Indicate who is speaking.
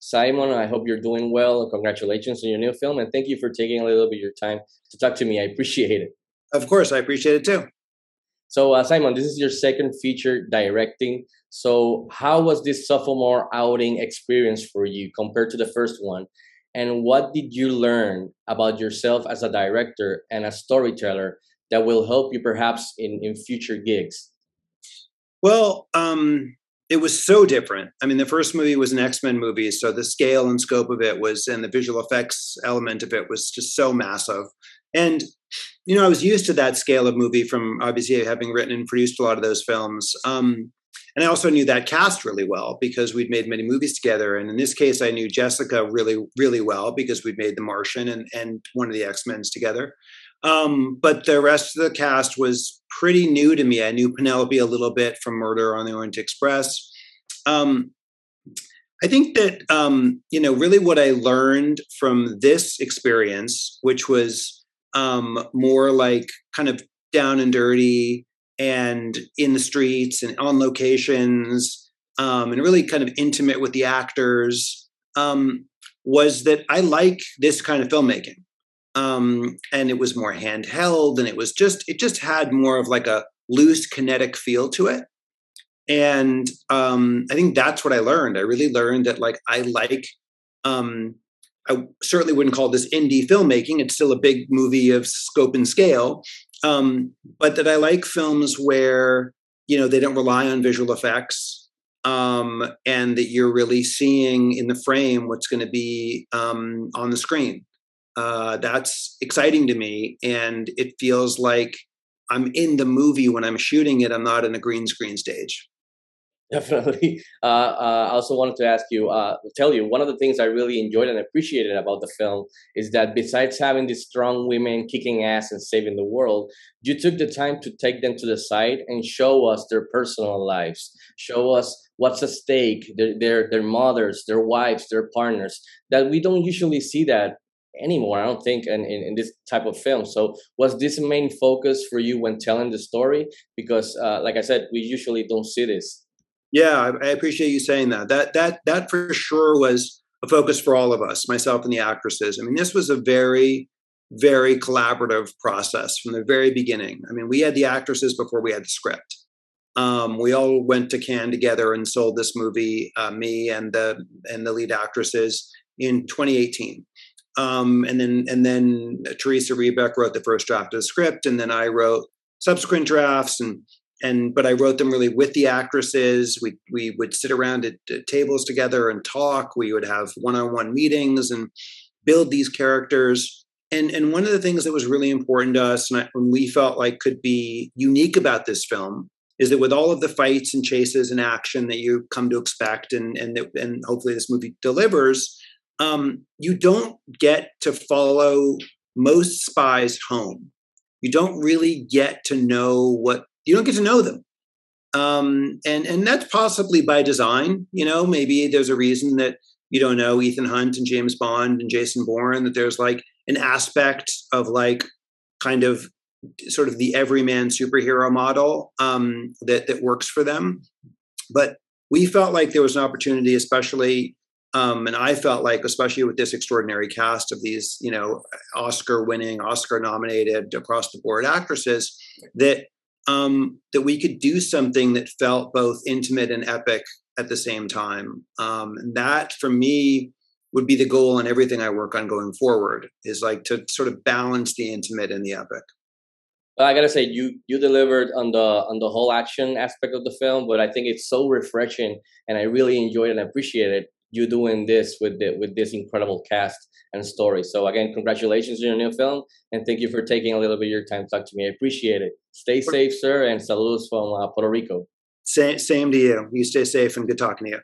Speaker 1: Simon, I hope you're doing well. Congratulations on your new film, and thank you for taking a little bit of your time to talk to me. I appreciate it.
Speaker 2: Of course, I appreciate it too.
Speaker 1: So, uh, Simon, this is your second feature directing. So, how was this sophomore outing experience for you compared to the first one? And what did you learn about yourself as a director and a storyteller that will help you perhaps in, in future gigs?
Speaker 2: Well, um, it was so different. I mean, the first movie was an X Men movie, so the scale and scope of it was, and the visual effects element of it was just so massive. And you know, I was used to that scale of movie from obviously having written and produced a lot of those films. Um, and I also knew that cast really well because we'd made many movies together. And in this case, I knew Jessica really, really well because we'd made The Martian and, and one of the X Men's together. Um, but the rest of the cast was pretty new to me. I knew Penelope a little bit from Murder on the Orient Express. Um, I think that um, you know really what I learned from this experience, which was um, more like kind of down and dirty and in the streets and on locations um, and really kind of intimate with the actors, um, was that I like this kind of filmmaking. Um, and it was more handheld and it was just it just had more of like a loose kinetic feel to it. And um, i think that's what i learned. I really learned that like i like um, i certainly wouldn't call this indie filmmaking. It's still a big movie of scope and scale um, but that i like films where you know they don't rely on visual effects um, and that you're really seeing in the frame what's going to be um, on the screen uh, that's exciting to me. And it feels like I'm in the movie when I'm shooting it. I'm not in a green screen stage.
Speaker 1: Definitely. Uh, uh, I also wanted to ask you, uh, tell you, one of the things I really enjoyed and appreciated about the film is that besides having these strong women kicking ass and saving the world, you took the time to take them to the side and show us their personal lives, show us what's at stake, their, their, their mothers, their wives, their partners, that we don't usually see that anymore i don't think in, in, in, this type of film. So was this main focus for you when telling the story? Because uh, like i said we usually don't see this
Speaker 2: yeah I, I appreciate you saying that. That that that for sure was a focus for all of us myself and the actresses. I mean this was a very very collaborative process from the very beginning. I mean we had the actresses before we had the script. Um, we all went to Cannes together and sold this movie, uh, me and the and the lead actresses in 2018 um, and then and then Theresa Rebeck wrote the first draft of the script, and then I wrote subsequent drafts and and but I wrote them really with the actresses. We we would sit around at, at tables together and talk. We would have one-on-one meetings and build these characters. And and one of the things that was really important to us, and, I, and we felt like could be unique about this film, is that with all of the fights and chases and action that you come to expect, and and and hopefully this movie delivers, um, you don't get to follow most spies home. You don't really get to know what you don't get to know them, um, and and that's possibly by design. You know, maybe there's a reason that you don't know Ethan Hunt and James Bond and Jason Bourne. That there's like an aspect of like kind of sort of the everyman superhero model um, that that works for them. But we felt like there was an opportunity, especially um, and I felt like, especially with this extraordinary cast of these, you know, Oscar-winning, Oscar-nominated across the board actresses, that um, that we could do something that felt both intimate and epic at the same time. Um, and that, for me, would be the goal in everything I work on going forward. Is like to sort of balance the intimate and the epic.
Speaker 1: I gotta say, you you delivered on the on the whole action aspect of the film, but I think it's so refreshing, and I really enjoyed and appreciated you doing this with the, with this incredible cast and story. So again, congratulations on your new film, and thank you for taking a little bit of your time to talk to me. I appreciate it. Stay safe, sir, and saludos from uh, Puerto Rico.
Speaker 2: Same, same to you. You stay safe and good talking to you.